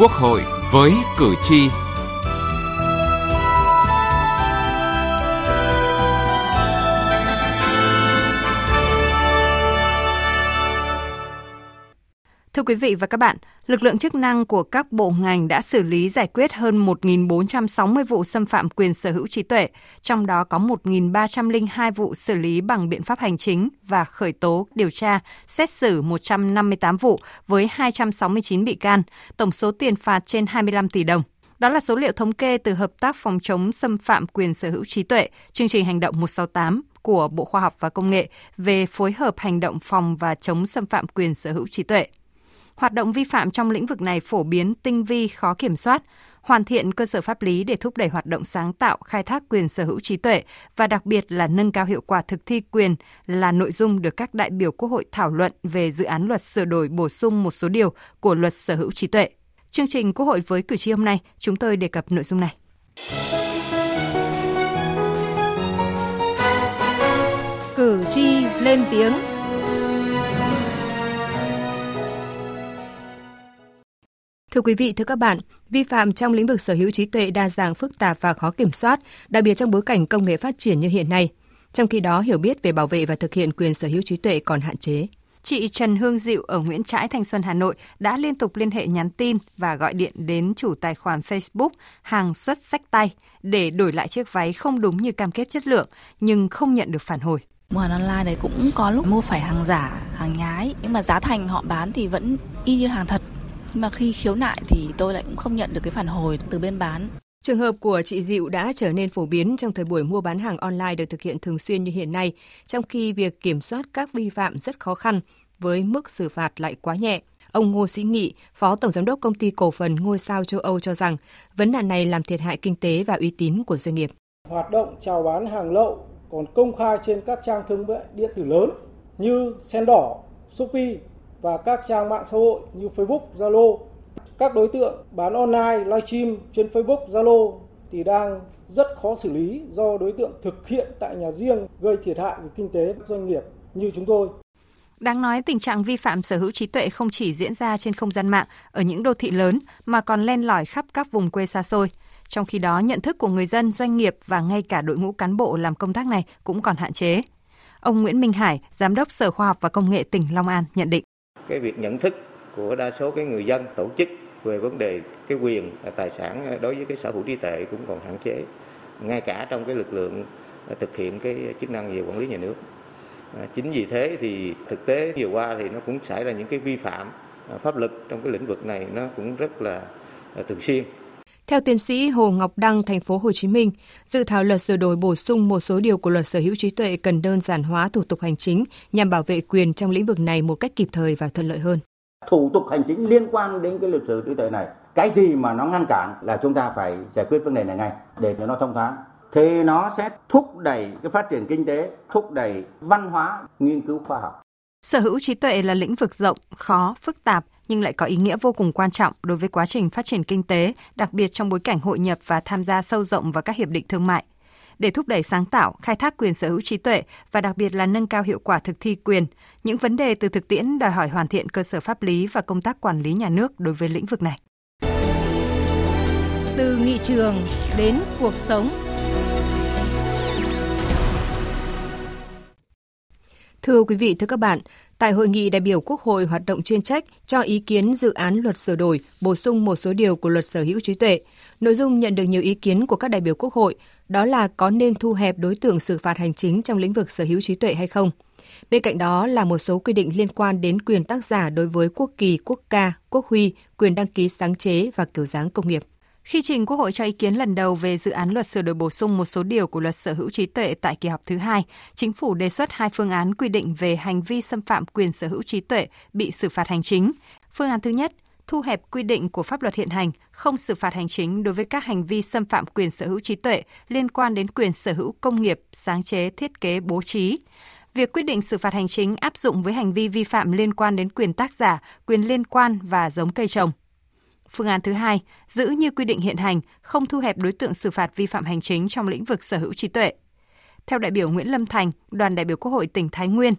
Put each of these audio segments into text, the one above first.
Quốc hội với cử tri. Quý vị và các bạn, lực lượng chức năng của các bộ ngành đã xử lý giải quyết hơn 1.460 vụ xâm phạm quyền sở hữu trí tuệ, trong đó có 1.302 vụ xử lý bằng biện pháp hành chính và khởi tố, điều tra, xét xử 158 vụ với 269 bị can, tổng số tiền phạt trên 25 tỷ đồng. Đó là số liệu thống kê từ Hợp tác phòng chống xâm phạm quyền sở hữu trí tuệ, chương trình hành động 168 của Bộ Khoa học và Công nghệ về phối hợp hành động phòng và chống xâm phạm quyền sở hữu trí tuệ. Hoạt động vi phạm trong lĩnh vực này phổ biến tinh vi, khó kiểm soát, hoàn thiện cơ sở pháp lý để thúc đẩy hoạt động sáng tạo, khai thác quyền sở hữu trí tuệ và đặc biệt là nâng cao hiệu quả thực thi quyền là nội dung được các đại biểu Quốc hội thảo luận về dự án luật sửa đổi bổ sung một số điều của luật sở hữu trí tuệ. Chương trình Quốc hội với cử tri hôm nay, chúng tôi đề cập nội dung này. Cử tri lên tiếng Thưa quý vị, thưa các bạn, vi phạm trong lĩnh vực sở hữu trí tuệ đa dạng phức tạp và khó kiểm soát, đặc biệt trong bối cảnh công nghệ phát triển như hiện nay. Trong khi đó, hiểu biết về bảo vệ và thực hiện quyền sở hữu trí tuệ còn hạn chế. Chị Trần Hương Diệu ở Nguyễn Trãi, Thanh Xuân, Hà Nội đã liên tục liên hệ nhắn tin và gọi điện đến chủ tài khoản Facebook hàng xuất sách tay để đổi lại chiếc váy không đúng như cam kết chất lượng nhưng không nhận được phản hồi. Mua hàng online đấy cũng có lúc mua phải hàng giả, hàng nhái nhưng mà giá thành họ bán thì vẫn y như hàng thật nhưng mà khi khiếu nại thì tôi lại cũng không nhận được cái phản hồi từ bên bán. Trường hợp của chị Diệu đã trở nên phổ biến trong thời buổi mua bán hàng online được thực hiện thường xuyên như hiện nay, trong khi việc kiểm soát các vi phạm rất khó khăn với mức xử phạt lại quá nhẹ. Ông Ngô Sĩ Nghị, Phó Tổng Giám đốc Công ty Cổ phần Ngôi sao châu Âu cho rằng vấn nạn này làm thiệt hại kinh tế và uy tín của doanh nghiệp. Hoạt động chào bán hàng lậu còn công khai trên các trang thương mại điện tử lớn như Sen Đỏ, Shopee và các trang mạng xã hội như Facebook, Zalo. Các đối tượng bán online, livestream trên Facebook, Zalo thì đang rất khó xử lý do đối tượng thực hiện tại nhà riêng gây thiệt hại về kinh tế doanh nghiệp như chúng tôi. Đáng nói tình trạng vi phạm sở hữu trí tuệ không chỉ diễn ra trên không gian mạng ở những đô thị lớn mà còn len lỏi khắp các vùng quê xa xôi. Trong khi đó, nhận thức của người dân, doanh nghiệp và ngay cả đội ngũ cán bộ làm công tác này cũng còn hạn chế. Ông Nguyễn Minh Hải, Giám đốc Sở Khoa học và Công nghệ tỉnh Long An nhận định cái việc nhận thức của đa số cái người dân, tổ chức về vấn đề cái quyền à, tài sản à, đối với cái sở hữu trí tuệ cũng còn hạn chế, ngay cả trong cái lực lượng à, thực hiện cái chức năng về quản lý nhà nước. Chính vì thế thì thực tế vừa qua thì nó cũng xảy ra những cái vi phạm pháp luật trong cái lĩnh vực này nó cũng rất là thường xuyên theo tiến sĩ Hồ Ngọc Đăng, thành phố Hồ Chí Minh, dự thảo luật sửa đổi bổ sung một số điều của luật sở hữu trí tuệ cần đơn giản hóa thủ tục hành chính nhằm bảo vệ quyền trong lĩnh vực này một cách kịp thời và thuận lợi hơn. Thủ tục hành chính liên quan đến cái luật sở hữu trí tuệ này, cái gì mà nó ngăn cản là chúng ta phải giải quyết vấn đề này ngay để cho nó thông thoáng thì nó sẽ thúc đẩy cái phát triển kinh tế, thúc đẩy văn hóa, nghiên cứu khoa học. Sở hữu trí tuệ là lĩnh vực rộng, khó, phức tạp nhưng lại có ý nghĩa vô cùng quan trọng đối với quá trình phát triển kinh tế, đặc biệt trong bối cảnh hội nhập và tham gia sâu rộng vào các hiệp định thương mại. Để thúc đẩy sáng tạo, khai thác quyền sở hữu trí tuệ và đặc biệt là nâng cao hiệu quả thực thi quyền, những vấn đề từ thực tiễn đòi hỏi hoàn thiện cơ sở pháp lý và công tác quản lý nhà nước đối với lĩnh vực này. Từ nghị trường đến cuộc sống Thưa quý vị, thưa các bạn, tại hội nghị đại biểu Quốc hội hoạt động chuyên trách cho ý kiến dự án luật sửa đổi, bổ sung một số điều của luật sở hữu trí tuệ, nội dung nhận được nhiều ý kiến của các đại biểu Quốc hội đó là có nên thu hẹp đối tượng xử phạt hành chính trong lĩnh vực sở hữu trí tuệ hay không. Bên cạnh đó là một số quy định liên quan đến quyền tác giả đối với quốc kỳ, quốc ca, quốc huy, quyền đăng ký sáng chế và kiểu dáng công nghiệp. Khi trình Quốc hội cho ý kiến lần đầu về dự án luật sửa đổi bổ sung một số điều của luật sở hữu trí tuệ tại kỳ họp thứ hai, chính phủ đề xuất hai phương án quy định về hành vi xâm phạm quyền sở hữu trí tuệ bị xử phạt hành chính. Phương án thứ nhất, thu hẹp quy định của pháp luật hiện hành, không xử phạt hành chính đối với các hành vi xâm phạm quyền sở hữu trí tuệ liên quan đến quyền sở hữu công nghiệp, sáng chế, thiết kế, bố trí. Việc quyết định xử phạt hành chính áp dụng với hành vi vi phạm liên quan đến quyền tác giả, quyền liên quan và giống cây trồng. Phương án thứ hai, giữ như quy định hiện hành, không thu hẹp đối tượng xử phạt vi phạm hành chính trong lĩnh vực sở hữu trí tuệ. Theo đại biểu Nguyễn Lâm Thành, đoàn đại biểu Quốc hội tỉnh Thái Nguyên,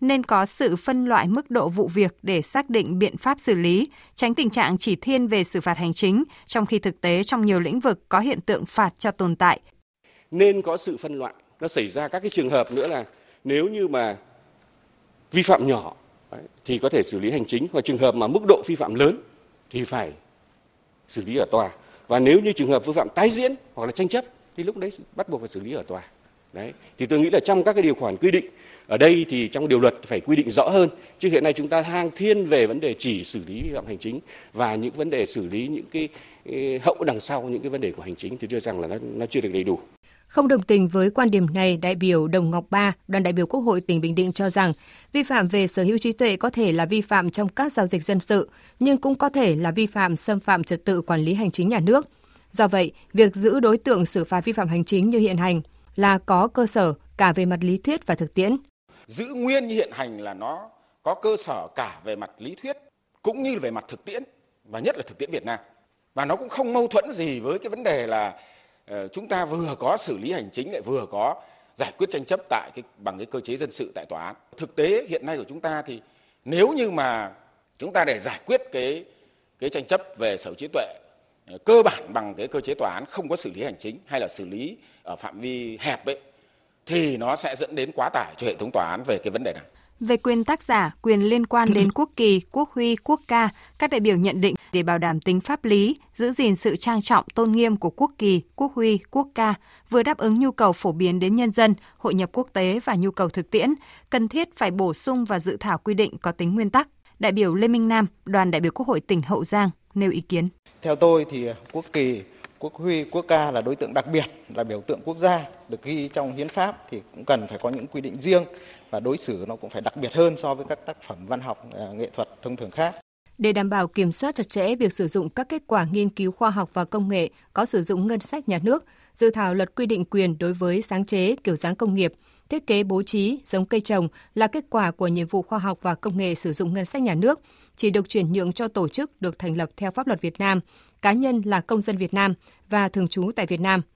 nên có sự phân loại mức độ vụ việc để xác định biện pháp xử lý, tránh tình trạng chỉ thiên về xử phạt hành chính, trong khi thực tế trong nhiều lĩnh vực có hiện tượng phạt cho tồn tại. Nên có sự phân loại. Nó xảy ra các cái trường hợp nữa là nếu như mà vi phạm nhỏ thì có thể xử lý hành chính và trường hợp mà mức độ vi phạm lớn thì phải xử lý ở tòa. Và nếu như trường hợp vi phạm tái diễn hoặc là tranh chấp, thì lúc đấy bắt buộc phải xử lý ở tòa. Đấy. Thì tôi nghĩ là trong các cái điều khoản quy định, ở đây thì trong điều luật phải quy định rõ hơn. Chứ hiện nay chúng ta hang thiên về vấn đề chỉ xử lý vi phạm hành chính và những vấn đề xử lý những cái hậu đằng sau những cái vấn đề của hành chính thì cho rằng là nó nó chưa được đầy đủ không đồng tình với quan điểm này, đại biểu Đồng Ngọc Ba, đoàn đại biểu Quốc hội tỉnh Bình Định cho rằng vi phạm về sở hữu trí tuệ có thể là vi phạm trong các giao dịch dân sự, nhưng cũng có thể là vi phạm xâm phạm trật tự quản lý hành chính nhà nước. Do vậy, việc giữ đối tượng xử phạt vi phạm hành chính như hiện hành là có cơ sở cả về mặt lý thuyết và thực tiễn. Giữ nguyên như hiện hành là nó có cơ sở cả về mặt lý thuyết cũng như về mặt thực tiễn và nhất là thực tiễn Việt Nam. Và nó cũng không mâu thuẫn gì với cái vấn đề là Ờ, chúng ta vừa có xử lý hành chính lại vừa có giải quyết tranh chấp tại cái bằng cái cơ chế dân sự tại tòa án. Thực tế hiện nay của chúng ta thì nếu như mà chúng ta để giải quyết cái cái tranh chấp về sở trí tuệ ờ, cơ bản bằng cái cơ chế tòa án không có xử lý hành chính hay là xử lý ở phạm vi hẹp ấy thì nó sẽ dẫn đến quá tải cho hệ thống tòa án về cái vấn đề này. Về quyền tác giả, quyền liên quan đến quốc kỳ, quốc huy, quốc ca, các đại biểu nhận định để bảo đảm tính pháp lý, giữ gìn sự trang trọng, tôn nghiêm của quốc kỳ, quốc huy, quốc ca, vừa đáp ứng nhu cầu phổ biến đến nhân dân, hội nhập quốc tế và nhu cầu thực tiễn, cần thiết phải bổ sung và dự thảo quy định có tính nguyên tắc. Đại biểu Lê Minh Nam, đoàn đại biểu Quốc hội tỉnh Hậu Giang nêu ý kiến. Theo tôi thì quốc kỳ, quốc huy, quốc ca là đối tượng đặc biệt, là biểu tượng quốc gia được ghi trong hiến pháp thì cũng cần phải có những quy định riêng và đối xử nó cũng phải đặc biệt hơn so với các tác phẩm văn học à, nghệ thuật thông thường khác. Để đảm bảo kiểm soát chặt chẽ việc sử dụng các kết quả nghiên cứu khoa học và công nghệ có sử dụng ngân sách nhà nước, dự thảo luật quy định quyền đối với sáng chế kiểu dáng công nghiệp, thiết kế bố trí giống cây trồng là kết quả của nhiệm vụ khoa học và công nghệ sử dụng ngân sách nhà nước, chỉ được chuyển nhượng cho tổ chức được thành lập theo pháp luật Việt Nam, cá nhân là công dân Việt Nam và thường trú tại Việt Nam –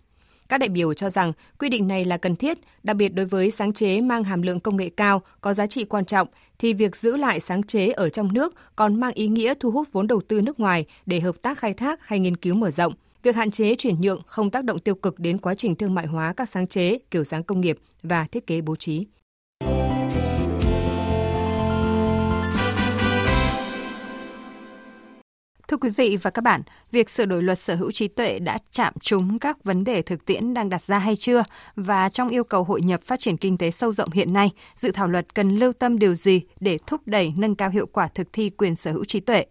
các đại biểu cho rằng quy định này là cần thiết, đặc biệt đối với sáng chế mang hàm lượng công nghệ cao, có giá trị quan trọng, thì việc giữ lại sáng chế ở trong nước còn mang ý nghĩa thu hút vốn đầu tư nước ngoài để hợp tác khai thác hay nghiên cứu mở rộng. Việc hạn chế chuyển nhượng không tác động tiêu cực đến quá trình thương mại hóa các sáng chế, kiểu dáng công nghiệp và thiết kế bố trí. Thưa quý vị và các bạn, việc sửa đổi luật sở hữu trí tuệ đã chạm trúng các vấn đề thực tiễn đang đặt ra hay chưa? Và trong yêu cầu hội nhập phát triển kinh tế sâu rộng hiện nay, dự thảo luật cần lưu tâm điều gì để thúc đẩy nâng cao hiệu quả thực thi quyền sở hữu trí tuệ?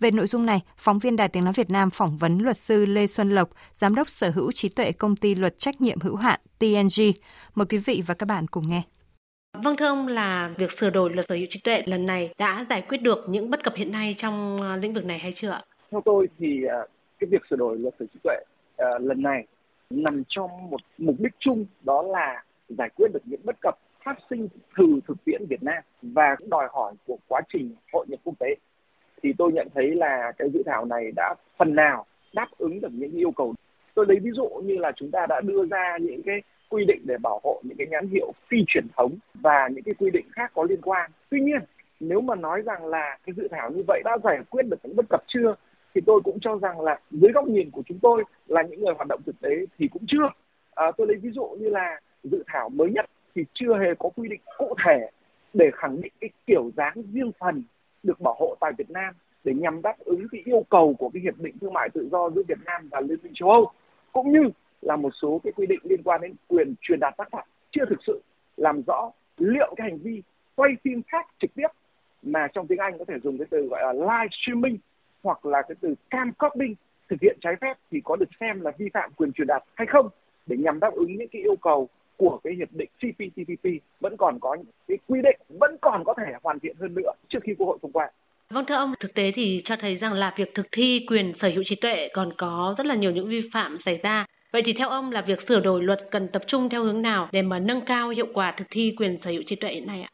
Về nội dung này, phóng viên Đài Tiếng Nói Việt Nam phỏng vấn luật sư Lê Xuân Lộc, Giám đốc Sở hữu trí tuệ công ty luật trách nhiệm hữu hạn TNG. Mời quý vị và các bạn cùng nghe. Vâng thưa ông, là việc sửa đổi luật sở hữu trí tuệ lần này đã giải quyết được những bất cập hiện nay trong ờ, lĩnh vực này hay chưa ạ? Theo tôi thì ờ, cái việc sửa đổi luật sở hữu trí tuệ ờ, lần này nằm trong một mục đích chung, đó là giải quyết được những bất cập phát sinh từ thực tiễn Việt Nam và đòi hỏi của quá trình hội nhập quốc tế. Thì tôi nhận thấy là cái dự thảo này đã phần nào đáp ứng được những yêu cầu. Tôi lấy ví dụ như là chúng ta đã đưa ra những cái quy định để bảo hộ những cái nhãn hiệu phi truyền thống và những cái quy định khác có liên quan. Tuy nhiên, nếu mà nói rằng là cái dự thảo như vậy đã giải quyết được những bất cập chưa thì tôi cũng cho rằng là dưới góc nhìn của chúng tôi là những người hoạt động thực tế thì cũng chưa. À, tôi lấy ví dụ như là dự thảo mới nhất thì chưa hề có quy định cụ thể để khẳng định cái kiểu dáng riêng phần được bảo hộ tại Việt Nam để nhằm đáp ứng cái yêu cầu của cái hiệp định thương mại tự do giữa Việt Nam và Liên minh châu Âu cũng như là một số cái quy định liên quan đến quyền truyền đạt tác phẩm chưa thực sự làm rõ liệu cái hành vi quay phim khác trực tiếp mà trong tiếng Anh có thể dùng cái từ gọi là live streaming hoặc là cái từ camcording thực hiện trái phép thì có được xem là vi phạm quyền truyền đạt hay không để nhằm đáp ứng những cái yêu cầu của cái hiệp định CPTPP vẫn còn có những cái quy định vẫn còn có thể hoàn thiện hơn nữa trước khi Quốc hội thông qua. Vâng thưa ông, thực tế thì cho thấy rằng là việc thực thi quyền sở hữu trí tuệ còn có rất là nhiều những vi phạm xảy ra. Vậy thì theo ông là việc sửa đổi luật cần tập trung theo hướng nào để mà nâng cao hiệu quả thực thi quyền sở hữu trí tuệ hiện nay ạ?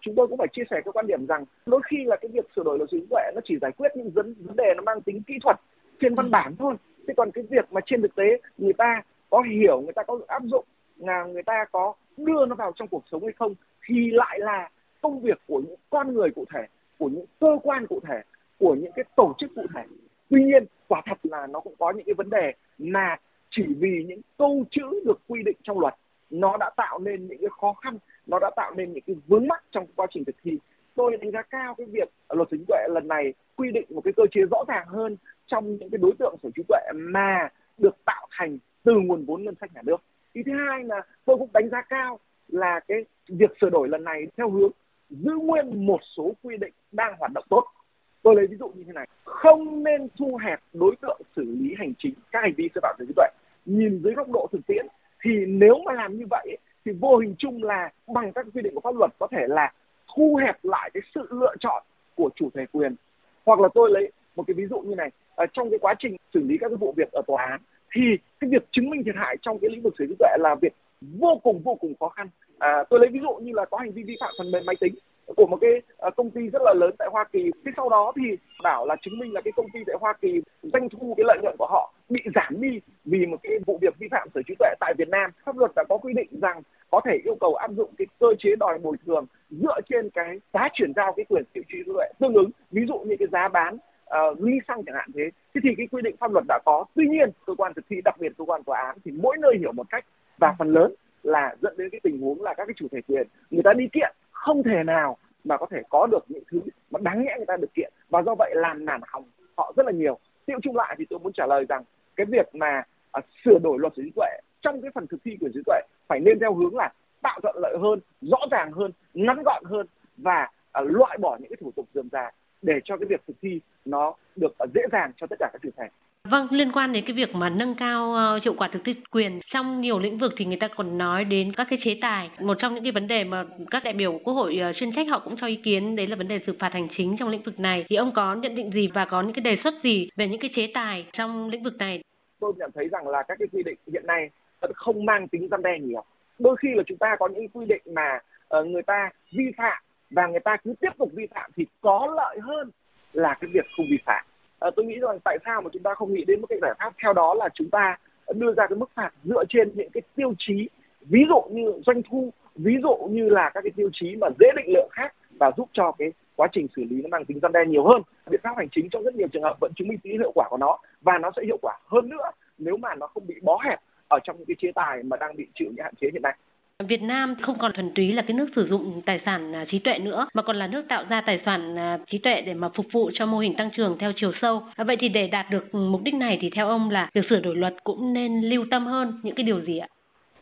Chúng tôi cũng phải chia sẻ cái quan điểm rằng đôi khi là cái việc sửa đổi luật sở hữu trí tuệ nó chỉ giải quyết những vấn vấn đề nó mang tính kỹ thuật trên văn bản thôi. Thế còn cái việc mà trên thực tế người ta có hiểu, người ta có áp dụng, là người ta có đưa nó vào trong cuộc sống hay không thì lại là công việc của những con người cụ thể của những cơ quan cụ thể, của những cái tổ chức cụ thể. Tuy nhiên, quả thật là nó cũng có những cái vấn đề mà chỉ vì những câu chữ được quy định trong luật, nó đã tạo nên những cái khó khăn, nó đã tạo nên những cái vướng mắc trong quá trình thực thi. Tôi đánh giá cao cái việc luật sở hữu tuệ lần này quy định một cái cơ chế rõ ràng hơn trong những cái đối tượng sở hữu tuệ mà được tạo thành từ nguồn vốn ngân sách nhà nước. Ý thứ hai là tôi cũng đánh giá cao là cái việc sửa đổi lần này theo hướng giữ nguyên một số quy định đang hoạt động tốt. Tôi lấy ví dụ như thế này không nên thu hẹp đối tượng xử lý hành chính các hành vi vi phạm về trí tuệ. Nhìn dưới góc độ thực tiễn thì nếu mà làm như vậy thì vô hình chung là bằng các quy định của pháp luật có thể là thu hẹp lại cái sự lựa chọn của chủ thể quyền. Hoặc là tôi lấy một cái ví dụ như này ở trong cái quá trình xử lý các cái vụ việc ở tòa án thì cái việc chứng minh thiệt hại trong cái lĩnh vực sở hữu trí tuệ là việc vô cùng vô cùng khó khăn. À, tôi lấy ví dụ như là có hành vi vi phạm phần mềm máy tính của một cái à, công ty rất là lớn tại Hoa Kỳ. Thế sau đó thì bảo là chứng minh là cái công ty tại Hoa Kỳ doanh thu cái lợi nhuận của họ bị giảm đi vì một cái vụ việc vi phạm sở trí tuệ tại Việt Nam. Pháp luật đã có quy định rằng có thể yêu cầu áp dụng cái cơ chế đòi bồi thường dựa trên cái giá chuyển giao cái quyền sở trí tuệ tương ứng. Ví dụ như cái giá bán à, uh, ly xăng chẳng hạn thế. Thế thì cái quy định pháp luật đã có. Tuy nhiên cơ quan thực thi đặc biệt cơ quan tòa án thì mỗi nơi hiểu một cách và phần lớn là dẫn đến cái tình huống là các cái chủ thể quyền người ta đi kiện không thể nào mà có thể có được những thứ mà đáng nhẽ người ta được kiện. Và do vậy làm nản hỏng họ rất là nhiều. Tiêu chung lại thì tôi muốn trả lời rằng cái việc mà à, sửa đổi luật sở hữu tuệ trong cái phần thực thi quyền sở hữu tuệ phải nên theo hướng là tạo thuận lợi hơn rõ ràng hơn ngắn gọn hơn và à, loại bỏ những cái thủ tục dườm già để cho cái việc thực thi nó được à, dễ dàng cho tất cả các chủ thể Vâng, liên quan đến cái việc mà nâng cao ờ, hiệu quả thực thi quyền trong nhiều lĩnh vực thì người ta còn nói đến các cái chế tài. Một trong những cái vấn đề mà các đại biểu Quốc hội ờ, chuyên trách họ cũng cho ý kiến đấy là vấn đề xử phạt hành chính trong lĩnh vực này. Thì ông có nhận định gì và có những cái đề xuất gì về những cái chế tài trong lĩnh vực này? Tôi nhận thấy rằng là các cái quy định hiện nay không mang tính răn đe nhiều. Đôi khi là chúng ta có những quy định mà ờ, người ta vi phạm và người ta cứ tiếp tục vi phạm thì có lợi hơn là cái việc không vi phạm à, tôi nghĩ rằng tại sao mà chúng ta không nghĩ đến một cái giải pháp theo đó là chúng ta đưa ra cái mức phạt dựa trên những cái tiêu chí ví dụ như doanh thu ví dụ như là các cái tiêu chí mà dễ định lượng khác và giúp cho cái quá trình xử lý nó mang tính răn đe nhiều hơn. Biện pháp hành chính trong rất nhiều trường hợp vẫn chứng minh tính hiệu quả của nó và nó sẽ hiệu quả hơn nữa nếu mà nó không bị bó hẹp ở trong những cái chế tài mà đang bị chịu những hạn chế hiện nay. Việt Nam không còn thuần túy là cái nước sử dụng tài sản à, trí tuệ nữa mà còn là nước tạo ra tài sản à, trí tuệ để mà phục vụ cho mô hình tăng trưởng theo chiều sâu. À, vậy thì để đạt được mục đích này thì theo ông là việc sửa đổi luật cũng nên lưu tâm hơn những cái điều gì ạ?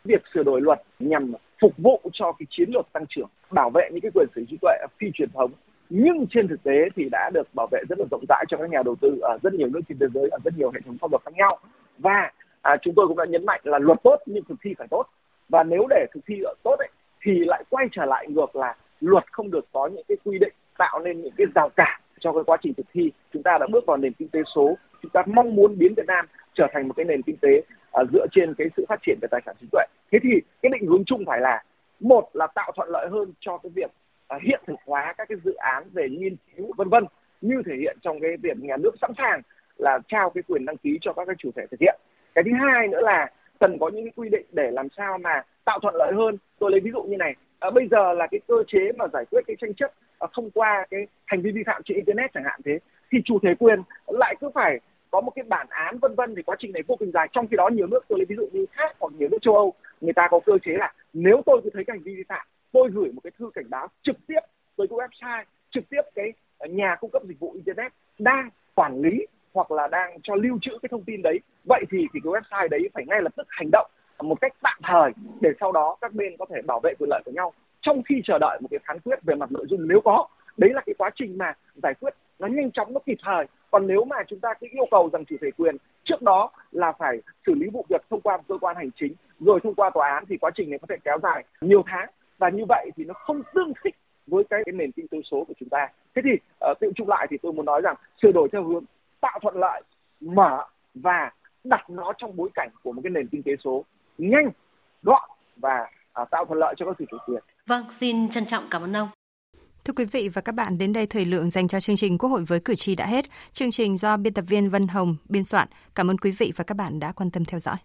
Việc sửa đổi luật nhằm phục vụ cho cái chiến lược tăng trưởng, bảo vệ những cái quyền sở hữu trí tuệ phi truyền thống nhưng trên thực tế thì đã được bảo vệ rất là rộng rãi cho các nhà đầu tư ở rất nhiều nước trên thế giới ở rất nhiều hệ thống pháp luật khác nhau và à, chúng tôi cũng đã nhấn mạnh là luật tốt nhưng thực thi phải tốt và nếu để thực thi ở tốt ấy, thì lại quay trở lại ngược là luật không được có những cái quy định tạo nên những cái rào cản cho cái quá trình thực thi. Chúng ta đã bước vào nền kinh tế số. Chúng ta mong muốn biến Việt Nam trở thành một cái nền kinh tế uh, dựa trên cái sự phát triển về tài sản trí tuệ. Thế thì cái định hướng chung phải là một là tạo thuận lợi hơn cho cái việc uh, hiện thực hóa các cái dự án về nghiên cứu vân vân như thể hiện trong cái việc nhà nước sẵn sàng là trao cái quyền đăng ký cho các cái chủ thể thực hiện. Cái thứ hai nữa là cần có những cái quy định để làm sao mà tạo thuận lợi hơn. Tôi lấy ví dụ như này à, bây giờ là cái cơ chế mà giải quyết cái tranh chấp à, thông qua cái hành vi vi phạm trên internet chẳng hạn thế thì chủ thể quyền lại cứ phải có một cái bản án vân vân thì quá trình này vô cùng dài. Trong khi đó nhiều nước tôi lấy ví dụ như khác hoặc nhiều nước châu âu người ta có cơ chế là nếu tôi cứ thấy cái hành vi vi phạm tôi gửi một cái thư cảnh báo trực tiếp tới cái website trực tiếp cái nhà cung cấp dịch vụ internet đang quản lý hoặc là đang cho lưu trữ cái thông tin đấy vậy thì thì cái website đấy phải ngay lập tức hành động một cách tạm thời để sau đó các bên có thể bảo vệ quyền lợi của nhau trong khi chờ đợi một cái phán quyết về mặt nội dung nếu có. Đấy là cái quá trình mà giải quyết nó nhanh chóng nó kịp thời. Còn nếu mà chúng ta cứ yêu cầu rằng chủ thể quyền trước đó là phải xử lý vụ việc thông qua cơ quan hành chính rồi thông qua tòa án thì quá trình này có thể kéo dài nhiều tháng. Và như vậy thì nó không tương thích với cái, cái nền kinh tế số của chúng ta. Thế thì uh, tự chung lại thì tôi muốn nói rằng sửa đổi theo hướng tạo thuận lợi mở và đặt nó trong bối cảnh của một cái nền kinh tế số nhanh gọn và à, tạo thuận lợi cho các chủ chủ quyền. Vâng, xin trân trọng cảm ơn ông. Thưa quý vị và các bạn, đến đây thời lượng dành cho chương trình Quốc hội với cử tri đã hết. Chương trình do biên tập viên Vân Hồng biên soạn. Cảm ơn quý vị và các bạn đã quan tâm theo dõi.